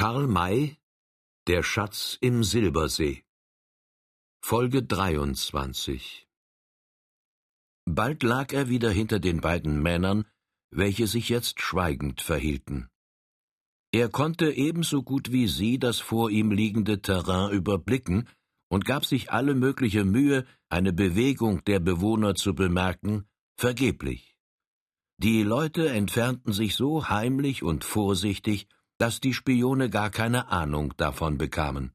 Karl May Der Schatz im Silbersee Folge 23 Bald lag er wieder hinter den beiden Männern, welche sich jetzt schweigend verhielten. Er konnte ebenso gut wie sie das vor ihm liegende Terrain überblicken und gab sich alle mögliche Mühe, eine Bewegung der Bewohner zu bemerken, vergeblich. Die Leute entfernten sich so heimlich und vorsichtig, dass die Spione gar keine Ahnung davon bekamen.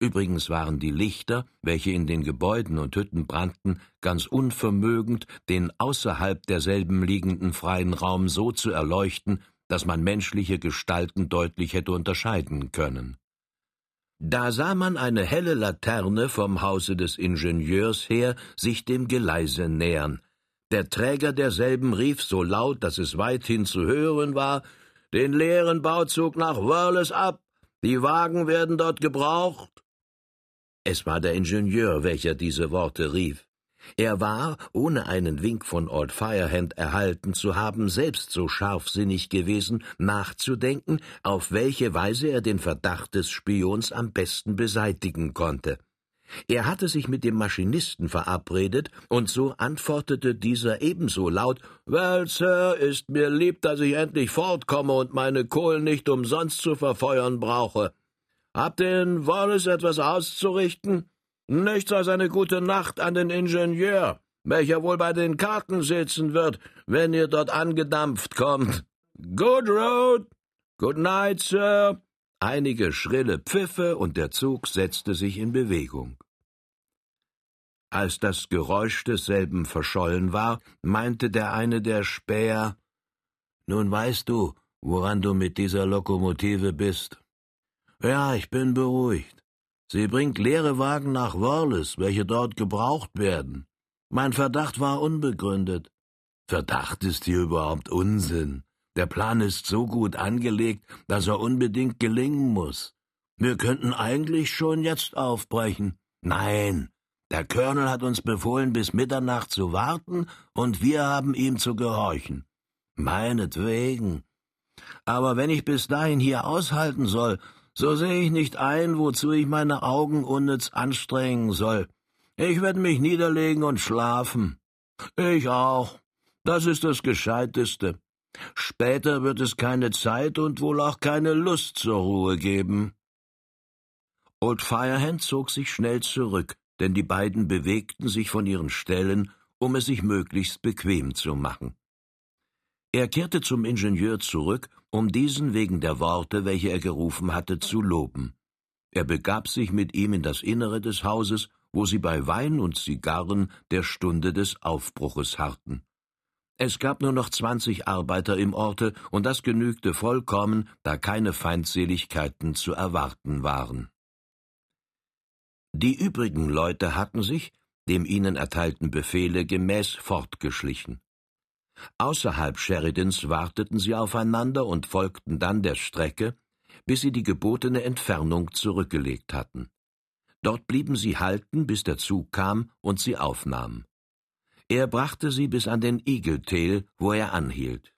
Übrigens waren die Lichter, welche in den Gebäuden und Hütten brannten, ganz unvermögend, den außerhalb derselben liegenden freien Raum so zu erleuchten, dass man menschliche Gestalten deutlich hätte unterscheiden können. Da sah man eine helle Laterne vom Hause des Ingenieurs her sich dem Geleise nähern. Der Träger derselben rief so laut, dass es weithin zu hören war, den leeren Bauzug nach Wörles ab. Die Wagen werden dort gebraucht. Es war der Ingenieur, welcher diese Worte rief. Er war, ohne einen Wink von Old Firehand erhalten zu haben, selbst so scharfsinnig gewesen, nachzudenken, auf welche Weise er den Verdacht des Spions am besten beseitigen konnte. Er hatte sich mit dem Maschinisten verabredet, und so antwortete dieser ebenso laut Well, Sir, ist mir lieb, dass ich endlich fortkomme und meine Kohlen nicht umsonst zu verfeuern brauche. Habt ihr Wallace etwas auszurichten? Nichts als eine gute Nacht an den Ingenieur, welcher wohl bei den Karten sitzen wird, wenn ihr dort angedampft kommt. Good road. Good night, Sir. Einige schrille Pfiffe und der Zug setzte sich in Bewegung. Als das Geräusch desselben verschollen war, meinte der eine der Späher Nun weißt du, woran du mit dieser Lokomotive bist. Ja, ich bin beruhigt. Sie bringt leere Wagen nach Wallace, welche dort gebraucht werden. Mein Verdacht war unbegründet. Verdacht ist hier überhaupt Unsinn. Der Plan ist so gut angelegt, dass er unbedingt gelingen muss. Wir könnten eigentlich schon jetzt aufbrechen. Nein, der Colonel hat uns befohlen, bis Mitternacht zu warten, und wir haben ihm zu gehorchen. Meinetwegen. Aber wenn ich bis dahin hier aushalten soll, so sehe ich nicht ein, wozu ich meine Augen unnütz anstrengen soll. Ich werde mich niederlegen und schlafen. Ich auch. Das ist das Gescheiteste. Später wird es keine Zeit und wohl auch keine Lust zur Ruhe geben. Old Firehand zog sich schnell zurück, denn die beiden bewegten sich von ihren Stellen, um es sich möglichst bequem zu machen. Er kehrte zum Ingenieur zurück, um diesen wegen der Worte, welche er gerufen hatte, zu loben. Er begab sich mit ihm in das Innere des Hauses, wo sie bei Wein und Zigarren der Stunde des Aufbruches harrten. Es gab nur noch zwanzig Arbeiter im Orte, und das genügte vollkommen, da keine Feindseligkeiten zu erwarten waren. Die übrigen Leute hatten sich, dem ihnen erteilten Befehle gemäß, fortgeschlichen. Außerhalb Sheridans warteten sie aufeinander und folgten dann der Strecke, bis sie die gebotene Entfernung zurückgelegt hatten. Dort blieben sie halten, bis der Zug kam und sie aufnahm. Er brachte sie bis an den Tail, wo er anhielt.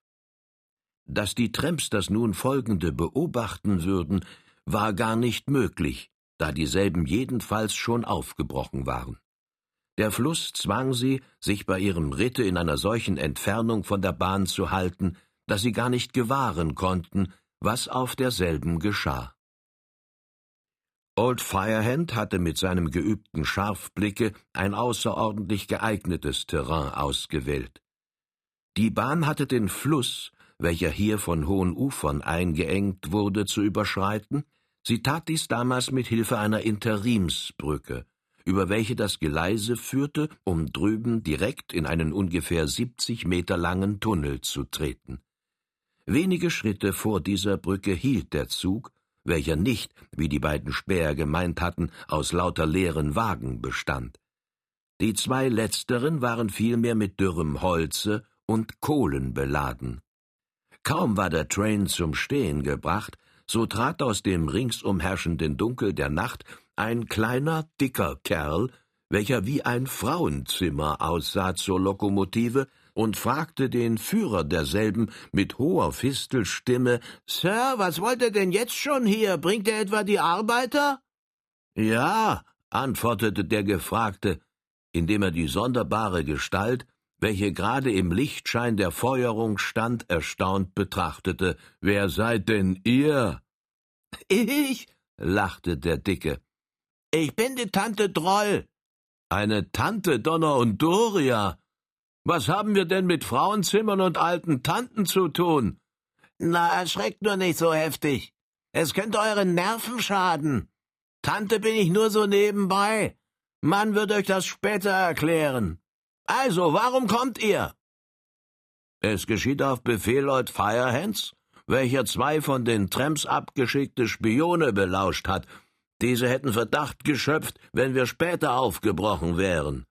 Dass die Tramps das nun folgende beobachten würden, war gar nicht möglich, da dieselben jedenfalls schon aufgebrochen waren. Der Fluss zwang sie, sich bei ihrem Ritte in einer solchen Entfernung von der Bahn zu halten, dass sie gar nicht gewahren konnten, was auf derselben geschah. Old Firehand hatte mit seinem geübten Scharfblicke ein außerordentlich geeignetes Terrain ausgewählt. Die Bahn hatte den Fluss, welcher hier von hohen Ufern eingeengt wurde, zu überschreiten, sie tat dies damals mit Hilfe einer Interimsbrücke, über welche das Geleise führte, um drüben direkt in einen ungefähr siebzig Meter langen Tunnel zu treten. Wenige Schritte vor dieser Brücke hielt der Zug, welcher nicht, wie die beiden Späher gemeint hatten, aus lauter leeren Wagen bestand. Die zwei letzteren waren vielmehr mit dürrem Holze und Kohlen beladen. Kaum war der Train zum Stehen gebracht, so trat aus dem ringsum herrschenden Dunkel der Nacht ein kleiner, dicker Kerl, welcher wie ein Frauenzimmer aussah zur Lokomotive, und fragte den Führer derselben mit hoher Fistelstimme Sir, was wollt ihr denn jetzt schon hier? Bringt ihr etwa die Arbeiter? Ja, antwortete der Gefragte, indem er die sonderbare Gestalt, welche gerade im Lichtschein der Feuerung stand, erstaunt betrachtete. Wer seid denn ihr? Ich, lachte der Dicke. Ich bin die Tante Droll. Eine Tante Donner und Doria. Was haben wir denn mit Frauenzimmern und alten Tanten zu tun? Na, erschreckt nur nicht so heftig. Es könnte euren Nerven schaden. Tante bin ich nur so nebenbei. Man wird euch das später erklären. Also, warum kommt ihr? Es geschieht auf Befehl Lord Firehands, welcher zwei von den Tramps abgeschickte Spione belauscht hat. Diese hätten Verdacht geschöpft, wenn wir später aufgebrochen wären.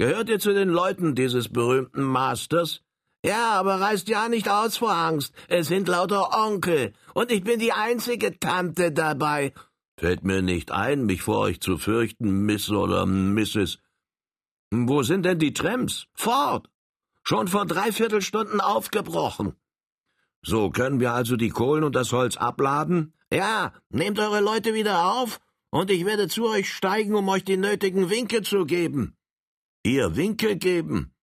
Gehört ihr zu den Leuten dieses berühmten Masters? Ja, aber reißt ja nicht aus vor Angst. Es sind lauter Onkel, und ich bin die einzige Tante dabei. Fällt mir nicht ein, mich vor euch zu fürchten, Miss oder Mrs. Wo sind denn die Tramps? Fort! Schon vor dreiviertel Stunden aufgebrochen. So können wir also die Kohlen und das Holz abladen? Ja, nehmt eure Leute wieder auf, und ich werde zu euch steigen, um euch die nötigen Winke zu geben. Ihr Winke geben?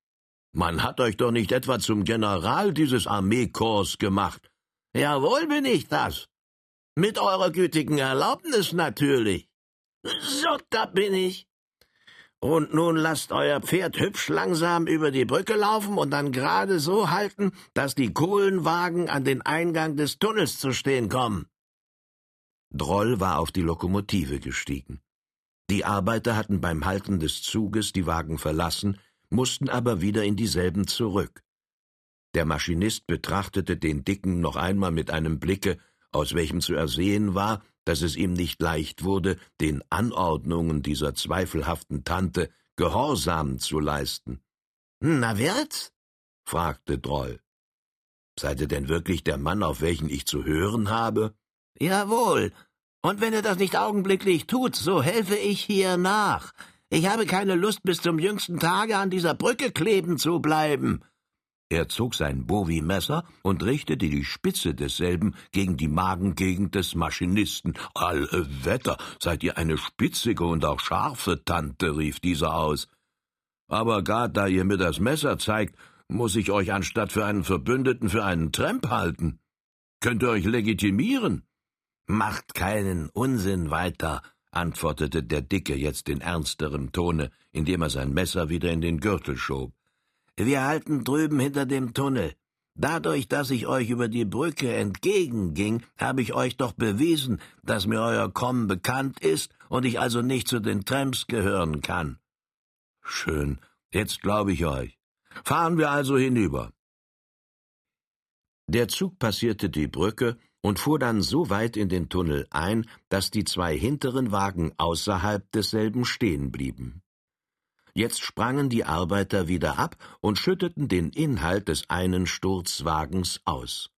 Man hat euch doch nicht etwa zum General dieses Armeekorps gemacht. Jawohl bin ich das. Mit eurer gütigen Erlaubnis natürlich. So, da bin ich. Und nun lasst euer Pferd hübsch langsam über die Brücke laufen und dann gerade so halten, dass die Kohlenwagen an den Eingang des Tunnels zu stehen kommen. Droll war auf die Lokomotive gestiegen. Die Arbeiter hatten beim Halten des Zuges die Wagen verlassen, mussten aber wieder in dieselben zurück. Der Maschinist betrachtete den Dicken noch einmal mit einem Blicke, aus welchem zu ersehen war, dass es ihm nicht leicht wurde, den Anordnungen dieser zweifelhaften Tante Gehorsam zu leisten. Na wird's? fragte Droll. Seid ihr denn wirklich der Mann, auf welchen ich zu hören habe? Jawohl. Und wenn ihr das nicht augenblicklich tut, so helfe ich hier nach. Ich habe keine Lust, bis zum jüngsten Tage an dieser Brücke kleben zu bleiben. Er zog sein Bowie-Messer und richtete die Spitze desselben gegen die Magengegend des Maschinisten. Alle Wetter, seid ihr eine spitzige und auch scharfe Tante, rief dieser aus. Aber gar da ihr mir das Messer zeigt, muss ich euch anstatt für einen Verbündeten für einen Tramp halten. Könnt ihr euch legitimieren? Macht keinen Unsinn weiter, antwortete der Dicke jetzt in ernsterem Tone, indem er sein Messer wieder in den Gürtel schob. Wir halten drüben hinter dem Tunnel. Dadurch, dass ich euch über die Brücke entgegenging, habe ich euch doch bewiesen, dass mir euer Kommen bekannt ist und ich also nicht zu den Tramps gehören kann. Schön, jetzt glaube ich euch. Fahren wir also hinüber. Der Zug passierte die Brücke und fuhr dann so weit in den Tunnel ein, dass die zwei hinteren Wagen außerhalb desselben stehen blieben. Jetzt sprangen die Arbeiter wieder ab und schütteten den Inhalt des einen Sturzwagens aus.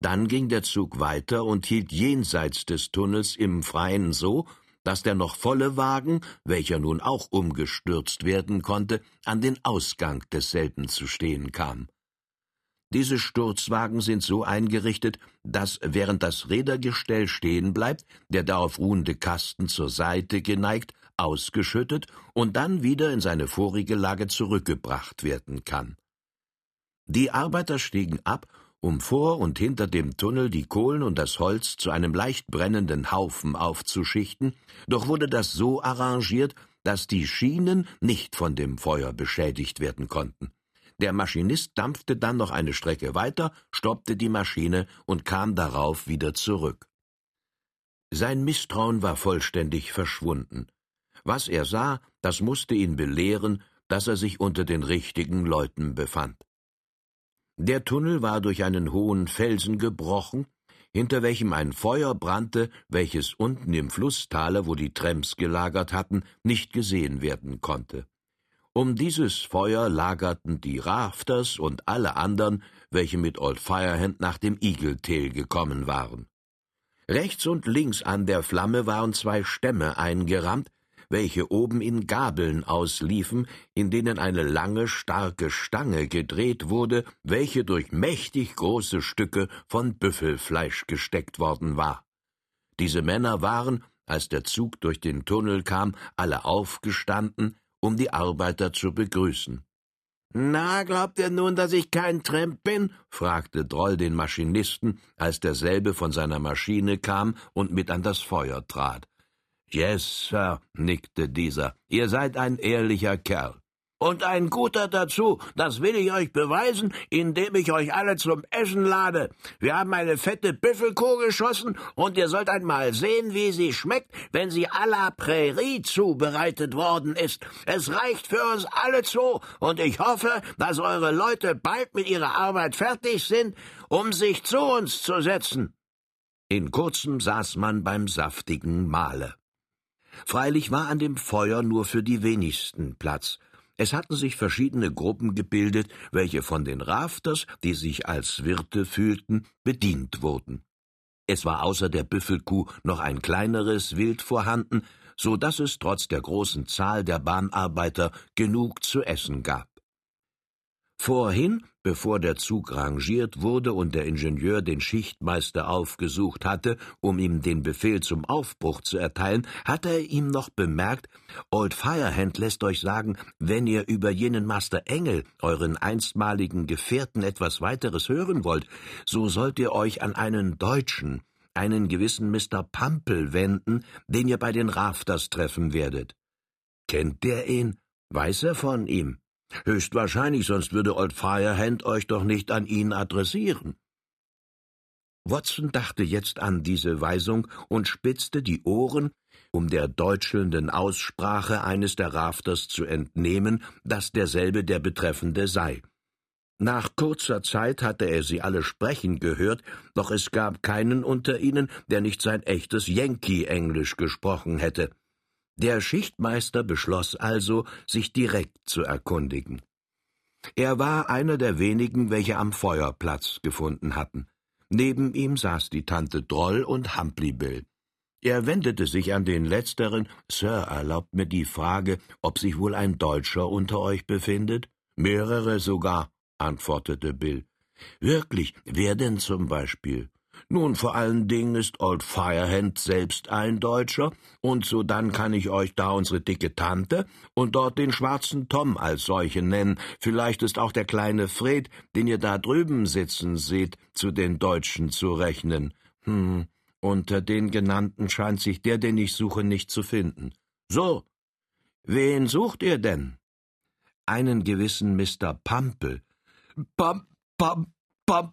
Dann ging der Zug weiter und hielt jenseits des Tunnels im Freien so, dass der noch volle Wagen, welcher nun auch umgestürzt werden konnte, an den Ausgang desselben zu stehen kam. Diese Sturzwagen sind so eingerichtet, dass, während das Rädergestell stehen bleibt, der darauf ruhende Kasten zur Seite geneigt ausgeschüttet und dann wieder in seine vorige Lage zurückgebracht werden kann. Die Arbeiter stiegen ab, um vor und hinter dem Tunnel die Kohlen und das Holz zu einem leicht brennenden Haufen aufzuschichten, doch wurde das so arrangiert, dass die Schienen nicht von dem Feuer beschädigt werden konnten. Der Maschinist dampfte dann noch eine Strecke weiter, stoppte die Maschine und kam darauf wieder zurück. Sein Misstrauen war vollständig verschwunden. Was er sah, das musste ihn belehren, dass er sich unter den richtigen Leuten befand. Der Tunnel war durch einen hohen Felsen gebrochen, hinter welchem ein Feuer brannte, welches unten im Flusstale, wo die Tramps gelagert hatten, nicht gesehen werden konnte. Um dieses Feuer lagerten die Rafters und alle anderen, welche mit Old Firehand nach dem Eagle Tail gekommen waren. Rechts und links an der Flamme waren zwei Stämme eingerammt, welche oben in Gabeln ausliefen, in denen eine lange, starke Stange gedreht wurde, welche durch mächtig große Stücke von Büffelfleisch gesteckt worden war. Diese Männer waren, als der Zug durch den Tunnel kam, alle aufgestanden, um die Arbeiter zu begrüßen. Na, glaubt ihr nun, dass ich kein Tramp bin? fragte Droll den Maschinisten, als derselbe von seiner Maschine kam und mit an das Feuer trat. Yes, Sir, nickte dieser, ihr seid ein ehrlicher Kerl. Und ein guter dazu, das will ich euch beweisen, indem ich euch alle zum Essen lade. Wir haben eine fette Büffelkuh geschossen, und ihr sollt einmal sehen, wie sie schmeckt, wenn sie à la Prärie zubereitet worden ist. Es reicht für uns alle zu, und ich hoffe, dass eure Leute bald mit ihrer Arbeit fertig sind, um sich zu uns zu setzen. In kurzem saß man beim saftigen Mahle. Freilich war an dem Feuer nur für die wenigsten Platz, es hatten sich verschiedene Gruppen gebildet, welche von den Rafters, die sich als Wirte fühlten, bedient wurden. Es war außer der Büffelkuh noch ein kleineres Wild vorhanden, so dass es trotz der großen Zahl der Bahnarbeiter genug zu essen gab. Vorhin, bevor der Zug rangiert wurde und der Ingenieur den Schichtmeister aufgesucht hatte, um ihm den Befehl zum Aufbruch zu erteilen, hatte er ihm noch bemerkt, Old Firehand lässt euch sagen, wenn ihr über jenen Master Engel, euren einstmaligen Gefährten, etwas weiteres hören wollt, so sollt ihr euch an einen Deutschen, einen gewissen Mr. Pampel wenden, den ihr bei den Rafters treffen werdet. Kennt der ihn? Weiß er von ihm? Höchstwahrscheinlich, sonst würde Old Firehand euch doch nicht an ihn adressieren. Watson dachte jetzt an diese Weisung und spitzte die Ohren, um der deutschelnden Aussprache eines der Rafters zu entnehmen, dass derselbe der Betreffende sei. Nach kurzer Zeit hatte er sie alle sprechen gehört, doch es gab keinen unter ihnen, der nicht sein echtes Yankee-Englisch gesprochen hätte. Der Schichtmeister beschloss also, sich direkt zu erkundigen. Er war einer der wenigen, welche am Feuer Platz gefunden hatten. Neben ihm saß die Tante Droll und Humphrey Bill. Er wendete sich an den letzteren. Sir, erlaubt mir die Frage, ob sich wohl ein Deutscher unter euch befindet? Mehrere sogar, antwortete Bill. Wirklich, wer denn zum Beispiel? Nun, vor allen Dingen ist Old Firehand selbst ein Deutscher, und so dann kann ich euch da unsere dicke Tante und dort den schwarzen Tom als solche nennen. Vielleicht ist auch der kleine Fred, den ihr da drüben sitzen seht, zu den Deutschen zu rechnen. Hm, unter den genannten scheint sich der, den ich suche, nicht zu finden. So, wen sucht ihr denn? Einen gewissen Mr. Pampel. Pam, pam, pam,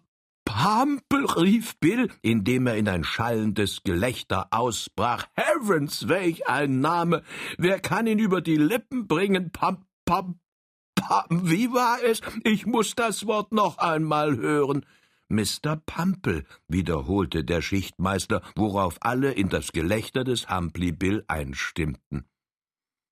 Pampel, rief Bill, indem er in ein schallendes Gelächter ausbrach. Heavens, welch ein Name! Wer kann ihn über die Lippen bringen? Pam, pam, pam, wie war es? Ich muss das Wort noch einmal hören. Mr. Pampel, wiederholte der Schichtmeister, worauf alle in das Gelächter des Humpli Bill einstimmten.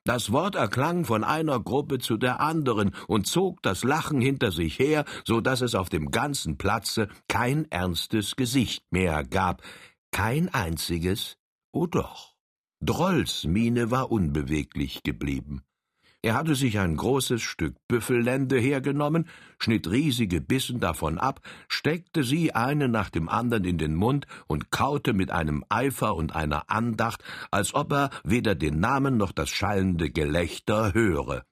Das Wort erklang von einer Gruppe zu der anderen und zog das Lachen hinter sich her, so dass es auf dem ganzen Platze kein ernstes Gesicht mehr gab, kein einziges, oh doch. Drolls Miene war unbeweglich geblieben. Er hatte sich ein großes Stück Büffellende hergenommen, schnitt riesige Bissen davon ab, steckte sie eine nach dem andern in den Mund und kaute mit einem Eifer und einer Andacht, als ob er weder den Namen noch das schallende Gelächter höre.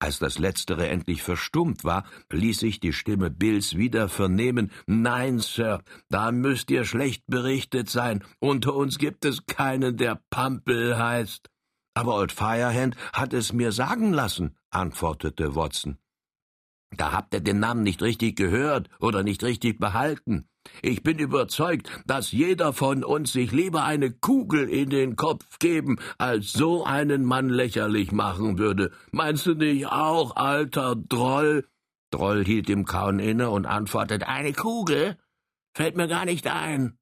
Als das Letztere endlich verstummt war, ließ sich die Stimme Bills wieder vernehmen. Nein, Sir, da müsst ihr schlecht berichtet sein. Unter uns gibt es keinen, der Pampel heißt. Aber Old Firehand hat es mir sagen lassen, antwortete Watson. Da habt ihr den Namen nicht richtig gehört oder nicht richtig behalten. Ich bin überzeugt, dass jeder von uns sich lieber eine Kugel in den Kopf geben, als so einen Mann lächerlich machen würde. Meinst du nicht auch, alter Droll? Droll hielt im Kauen inne und antwortete, eine Kugel? Fällt mir gar nicht ein.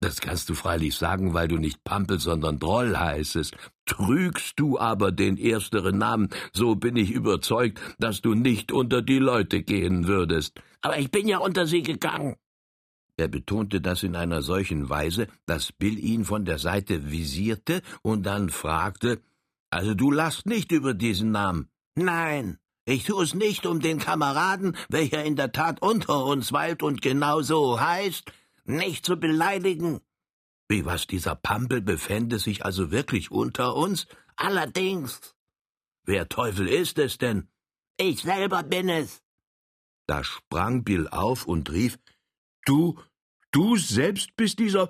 Das kannst du freilich sagen, weil du nicht Pampel, sondern Droll heißest. Trügst du aber den ersteren Namen, so bin ich überzeugt, dass du nicht unter die Leute gehen würdest. Aber ich bin ja unter sie gegangen. Er betonte das in einer solchen Weise, dass Bill ihn von der Seite visierte und dann fragte, also du lachst nicht über diesen Namen. Nein, ich tue es nicht, um den Kameraden, welcher in der Tat unter uns weilt und genau so heißt, nicht zu beleidigen. Wie was, dieser Pampel befände sich also wirklich unter uns? Allerdings. Wer Teufel ist es denn? Ich selber bin es. Da sprang Bill auf und rief, Du, du selbst bist dieser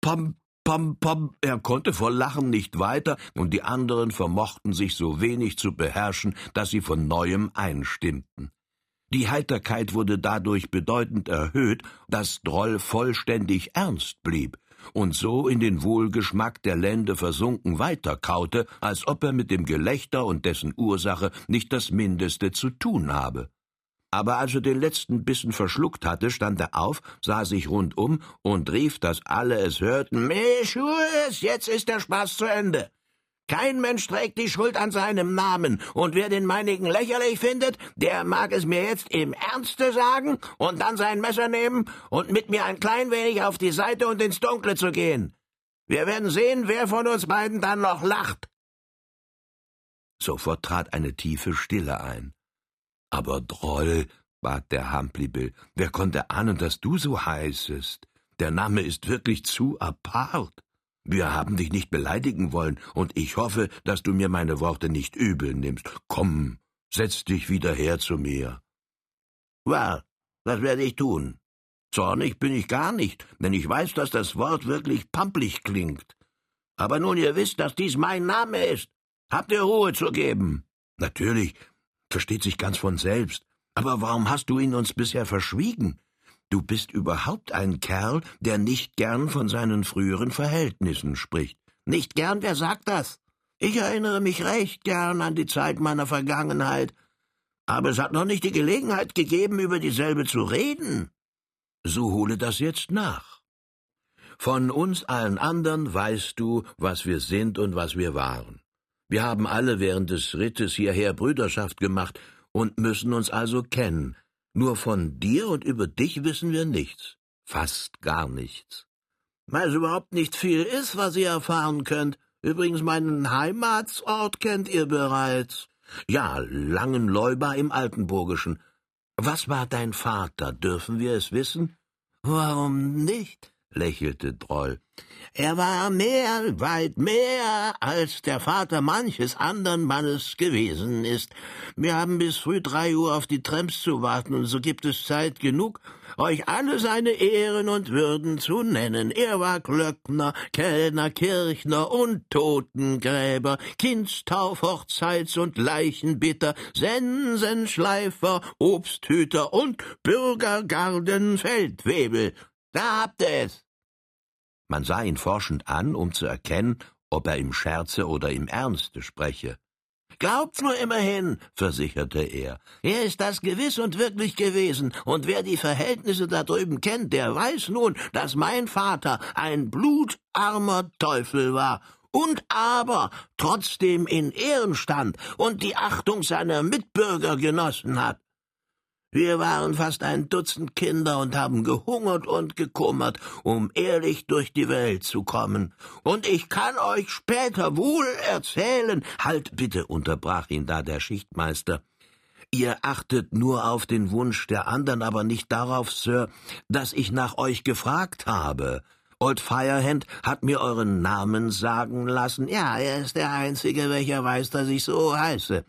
Pam, Pam, Pam. Er konnte vor Lachen nicht weiter, und die anderen vermochten sich so wenig zu beherrschen, dass sie von neuem einstimmten. Die Heiterkeit wurde dadurch bedeutend erhöht, dass Droll vollständig ernst blieb und so in den Wohlgeschmack der Lände versunken weiterkaute, als ob er mit dem Gelächter und dessen Ursache nicht das Mindeste zu tun habe. Aber als er den letzten Bissen verschluckt hatte, stand er auf, sah sich rundum und rief, dass alle es hörten, Meschures, jetzt ist der Spaß zu Ende. Kein Mensch trägt die Schuld an seinem Namen, und wer den meinigen lächerlich findet, der mag es mir jetzt im Ernste sagen und dann sein Messer nehmen und mit mir ein klein wenig auf die Seite und ins Dunkle zu gehen. Wir werden sehen, wer von uns beiden dann noch lacht. Sofort trat eine tiefe Stille ein. Aber Droll, bat der Humplibill, wer konnte ahnen, dass du so heißest? Der Name ist wirklich zu apart. Wir haben dich nicht beleidigen wollen, und ich hoffe, dass du mir meine Worte nicht übel nimmst. Komm, setz dich wieder her zu mir. Well, das werde ich tun. Zornig bin ich gar nicht, denn ich weiß, dass das Wort wirklich pamplig klingt. Aber nun ihr wisst, dass dies mein Name ist. Habt ihr Ruhe zu geben? Natürlich, versteht sich ganz von selbst. Aber warum hast du ihn uns bisher verschwiegen? Du bist überhaupt ein Kerl, der nicht gern von seinen früheren Verhältnissen spricht. Nicht gern, wer sagt das? Ich erinnere mich recht gern an die Zeit meiner Vergangenheit, aber es hat noch nicht die Gelegenheit gegeben, über dieselbe zu reden. So hole das jetzt nach. Von uns allen anderen weißt du, was wir sind und was wir waren. Wir haben alle während des Rittes hierher Brüderschaft gemacht und müssen uns also kennen, nur von dir und über dich wissen wir nichts. Fast gar nichts. Weil es überhaupt nicht viel ist, was ihr erfahren könnt. Übrigens, meinen Heimatsort kennt ihr bereits. Ja, Langenleuba im Altenburgischen. Was war dein Vater? Dürfen wir es wissen? Warum nicht? Lächelte Droll. Er war mehr, weit mehr, als der Vater manches anderen Mannes gewesen ist. Wir haben bis früh drei Uhr auf die Tramps zu warten, und so gibt es Zeit genug, euch alle seine Ehren und Würden zu nennen. Er war Glöckner, Kellner, Kirchner und Totengräber, Kindstauf, Hochzeits- und Leichenbitter, Sensenschleifer, Obsthüter und Bürgergardenfeldwebel. Da habt ihr es. Man sah ihn forschend an, um zu erkennen, ob er im Scherze oder im Ernste spreche. Glaubt's nur immerhin, versicherte er. Er ist das gewiss und wirklich gewesen, und wer die Verhältnisse da drüben kennt, der weiß nun, dass mein Vater ein blutarmer Teufel war und aber trotzdem in Ehren stand und die Achtung seiner Mitbürger genossen hat. Wir waren fast ein Dutzend Kinder und haben gehungert und gekummert, um ehrlich durch die Welt zu kommen. Und ich kann euch später wohl erzählen. Halt bitte, unterbrach ihn da der Schichtmeister. Ihr achtet nur auf den Wunsch der anderen, aber nicht darauf, Sir, dass ich nach euch gefragt habe. Old Firehand hat mir euren Namen sagen lassen. Ja, er ist der Einzige, welcher weiß, dass ich so heiße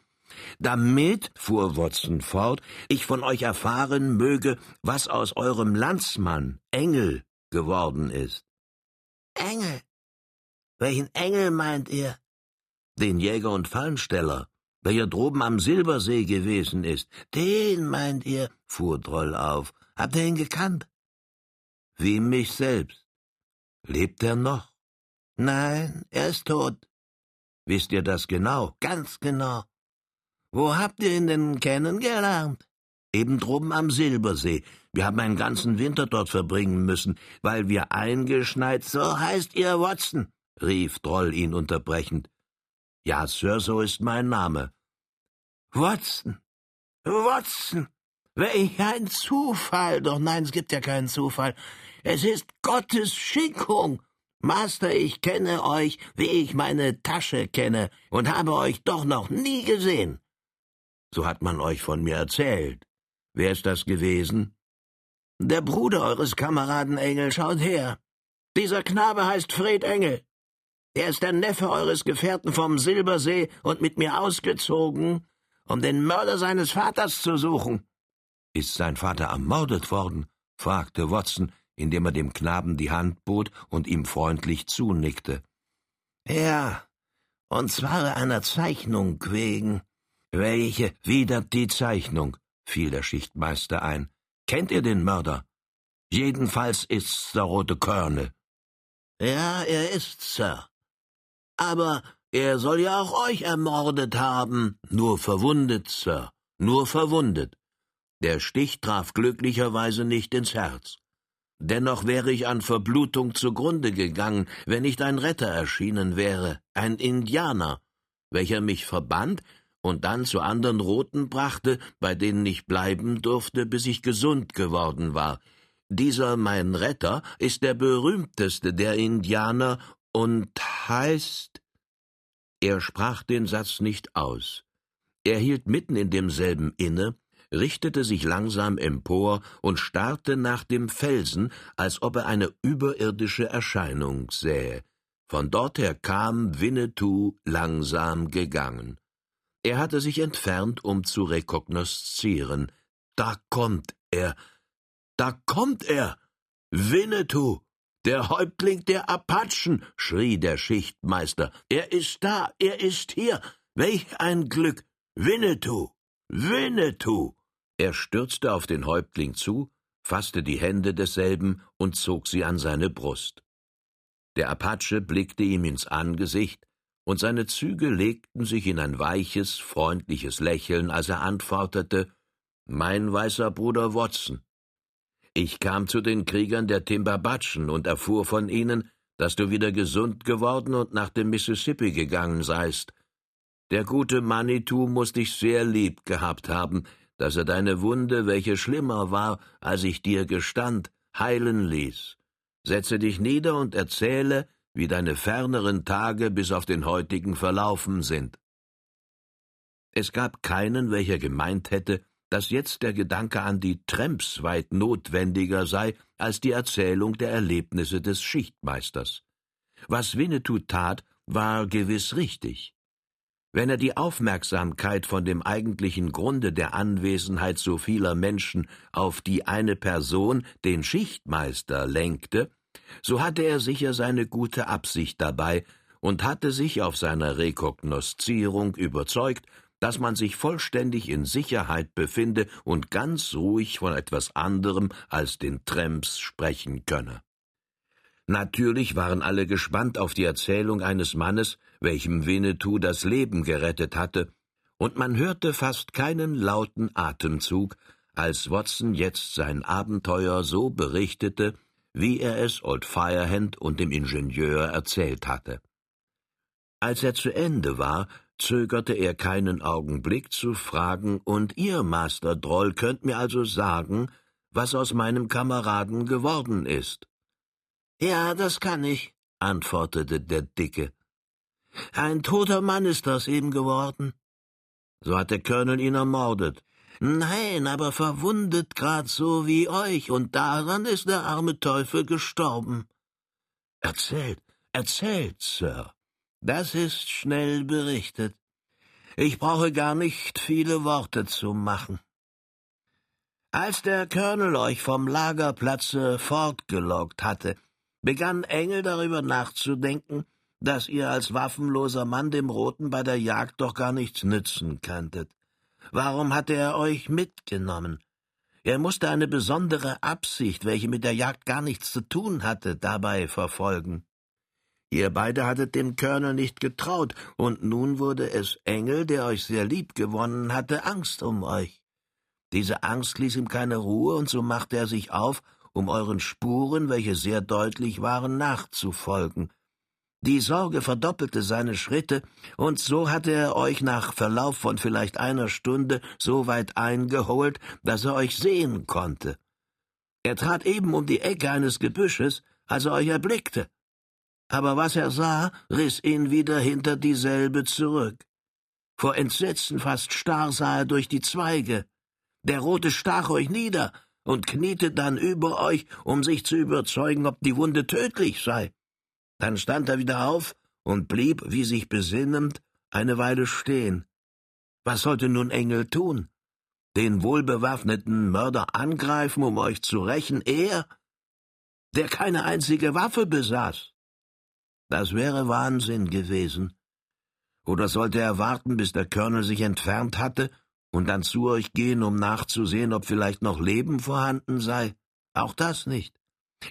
damit, fuhr Watson fort, ich von euch erfahren möge, was aus eurem Landsmann Engel geworden ist. Engel? Welchen Engel meint ihr? Den Jäger und Fallensteller, welcher droben am Silbersee gewesen ist. Den meint ihr? fuhr Droll auf. Habt ihr ihn gekannt? Wie mich selbst. Lebt er noch? Nein, er ist tot. Wisst ihr das genau? Ganz genau. Wo habt ihr ihn denn kennengelernt? Eben droben am Silbersee. Wir haben einen ganzen Winter dort verbringen müssen, weil wir eingeschneit. So heißt ihr Watson, rief Droll ihn unterbrechend. Ja, Sir, so ist mein Name. Watson. Watson. Welch ein Zufall! Doch nein, es gibt ja keinen Zufall. Es ist Gottes Schickung. Master, ich kenne euch, wie ich meine Tasche kenne, und habe euch doch noch nie gesehen. So hat man euch von mir erzählt. Wer ist das gewesen? Der Bruder eures Kameraden Engel, schaut her. Dieser Knabe heißt Fred Engel. Er ist der Neffe eures Gefährten vom Silbersee und mit mir ausgezogen, um den Mörder seines Vaters zu suchen. Ist sein Vater ermordet worden? fragte Watson, indem er dem Knaben die Hand bot und ihm freundlich zunickte. Ja, und zwar einer Zeichnung wegen. Welche widert die Zeichnung? fiel der Schichtmeister ein. Kennt ihr den Mörder? Jedenfalls ist's der rote Körne. Ja, er ist's, Sir. Aber er soll ja auch euch ermordet haben. Nur verwundet, Sir, nur verwundet. Der Stich traf glücklicherweise nicht ins Herz. Dennoch wäre ich an Verblutung zugrunde gegangen, wenn nicht ein Retter erschienen wäre, ein Indianer, welcher mich verband und dann zu anderen Roten brachte, bei denen ich bleiben durfte, bis ich gesund geworden war. Dieser mein Retter ist der berühmteste der Indianer und heißt. Er sprach den Satz nicht aus. Er hielt mitten in demselben inne, richtete sich langsam empor und starrte nach dem Felsen, als ob er eine überirdische Erscheinung sähe. Von dorther kam Winnetou langsam gegangen. Er hatte sich entfernt, um zu rekognoszieren. Da kommt er. Da kommt er. Winnetou. Der Häuptling der Apachen, schrie der Schichtmeister. Er ist da, er ist hier. Welch ein Glück. Winnetou. Winnetou. Er stürzte auf den Häuptling zu, fasste die Hände desselben und zog sie an seine Brust. Der Apache blickte ihm ins Angesicht, und seine Züge legten sich in ein weiches, freundliches Lächeln, als er antwortete Mein weißer Bruder Watson. Ich kam zu den Kriegern der Timbabatschen und erfuhr von ihnen, dass du wieder gesund geworden und nach dem Mississippi gegangen seist. Der gute Manitou muss dich sehr lieb gehabt haben, dass er deine Wunde, welche schlimmer war, als ich dir gestand, heilen ließ. Setze dich nieder und erzähle, wie deine ferneren Tage bis auf den heutigen verlaufen sind. Es gab keinen, welcher gemeint hätte, dass jetzt der Gedanke an die Tramps weit notwendiger sei als die Erzählung der Erlebnisse des Schichtmeisters. Was Winnetou tat, war gewiss richtig. Wenn er die Aufmerksamkeit von dem eigentlichen Grunde der Anwesenheit so vieler Menschen auf die eine Person, den Schichtmeister, lenkte, so hatte er sicher seine gute Absicht dabei und hatte sich auf seiner Rekognoszierung überzeugt, dass man sich vollständig in Sicherheit befinde und ganz ruhig von etwas anderem als den Tramps sprechen könne. Natürlich waren alle gespannt auf die Erzählung eines Mannes, welchem Winnetou das Leben gerettet hatte, und man hörte fast keinen lauten Atemzug, als Watson jetzt sein Abenteuer so berichtete, wie er es Old Firehand und dem Ingenieur erzählt hatte. Als er zu Ende war, zögerte er keinen Augenblick zu fragen, und ihr, Master Droll, könnt mir also sagen, was aus meinem Kameraden geworden ist. Ja, das kann ich, antwortete der Dicke. Ein toter Mann ist das eben geworden. So hat der Colonel ihn ermordet. Nein, aber verwundet grad so wie euch, und daran ist der arme Teufel gestorben. Erzählt, erzählt, Sir. Das ist schnell berichtet. Ich brauche gar nicht viele Worte zu machen. Als der Colonel euch vom Lagerplatze fortgelockt hatte, begann Engel darüber nachzudenken, dass ihr als waffenloser Mann dem Roten bei der Jagd doch gar nichts nützen könntet. Warum hatte er euch mitgenommen? Er musste eine besondere Absicht, welche mit der Jagd gar nichts zu tun hatte, dabei verfolgen. Ihr beide hattet dem Colonel nicht getraut, und nun wurde es Engel, der euch sehr lieb gewonnen hatte, Angst um euch. Diese Angst ließ ihm keine Ruhe, und so machte er sich auf, um euren Spuren, welche sehr deutlich waren, nachzufolgen. Die Sorge verdoppelte seine Schritte, und so hatte er euch nach Verlauf von vielleicht einer Stunde so weit eingeholt, dass er euch sehen konnte. Er trat eben um die Ecke eines Gebüsches, als er euch erblickte. Aber was er sah, riss ihn wieder hinter dieselbe zurück. Vor Entsetzen fast starr sah er durch die Zweige. Der Rote stach euch nieder und kniete dann über euch, um sich zu überzeugen, ob die Wunde tödlich sei. Dann stand er wieder auf und blieb, wie sich besinnend, eine Weile stehen. Was sollte nun Engel tun? Den wohlbewaffneten Mörder angreifen, um euch zu rächen, er, der keine einzige Waffe besaß? Das wäre Wahnsinn gewesen. Oder sollte er warten, bis der Colonel sich entfernt hatte und dann zu euch gehen, um nachzusehen, ob vielleicht noch Leben vorhanden sei? Auch das nicht.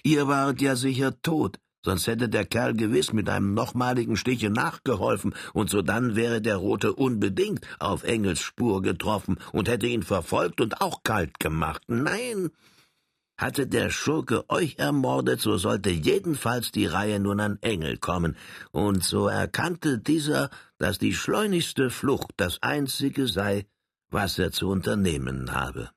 Ihr waret ja sicher tot, sonst hätte der Kerl gewiss mit einem nochmaligen Stiche nachgeholfen, und sodann wäre der Rote unbedingt auf Engels Spur getroffen und hätte ihn verfolgt und auch kalt gemacht. Nein, hatte der Schurke euch ermordet, so sollte jedenfalls die Reihe nun an Engel kommen, und so erkannte dieser, dass die schleunigste Flucht das einzige sei, was er zu unternehmen habe.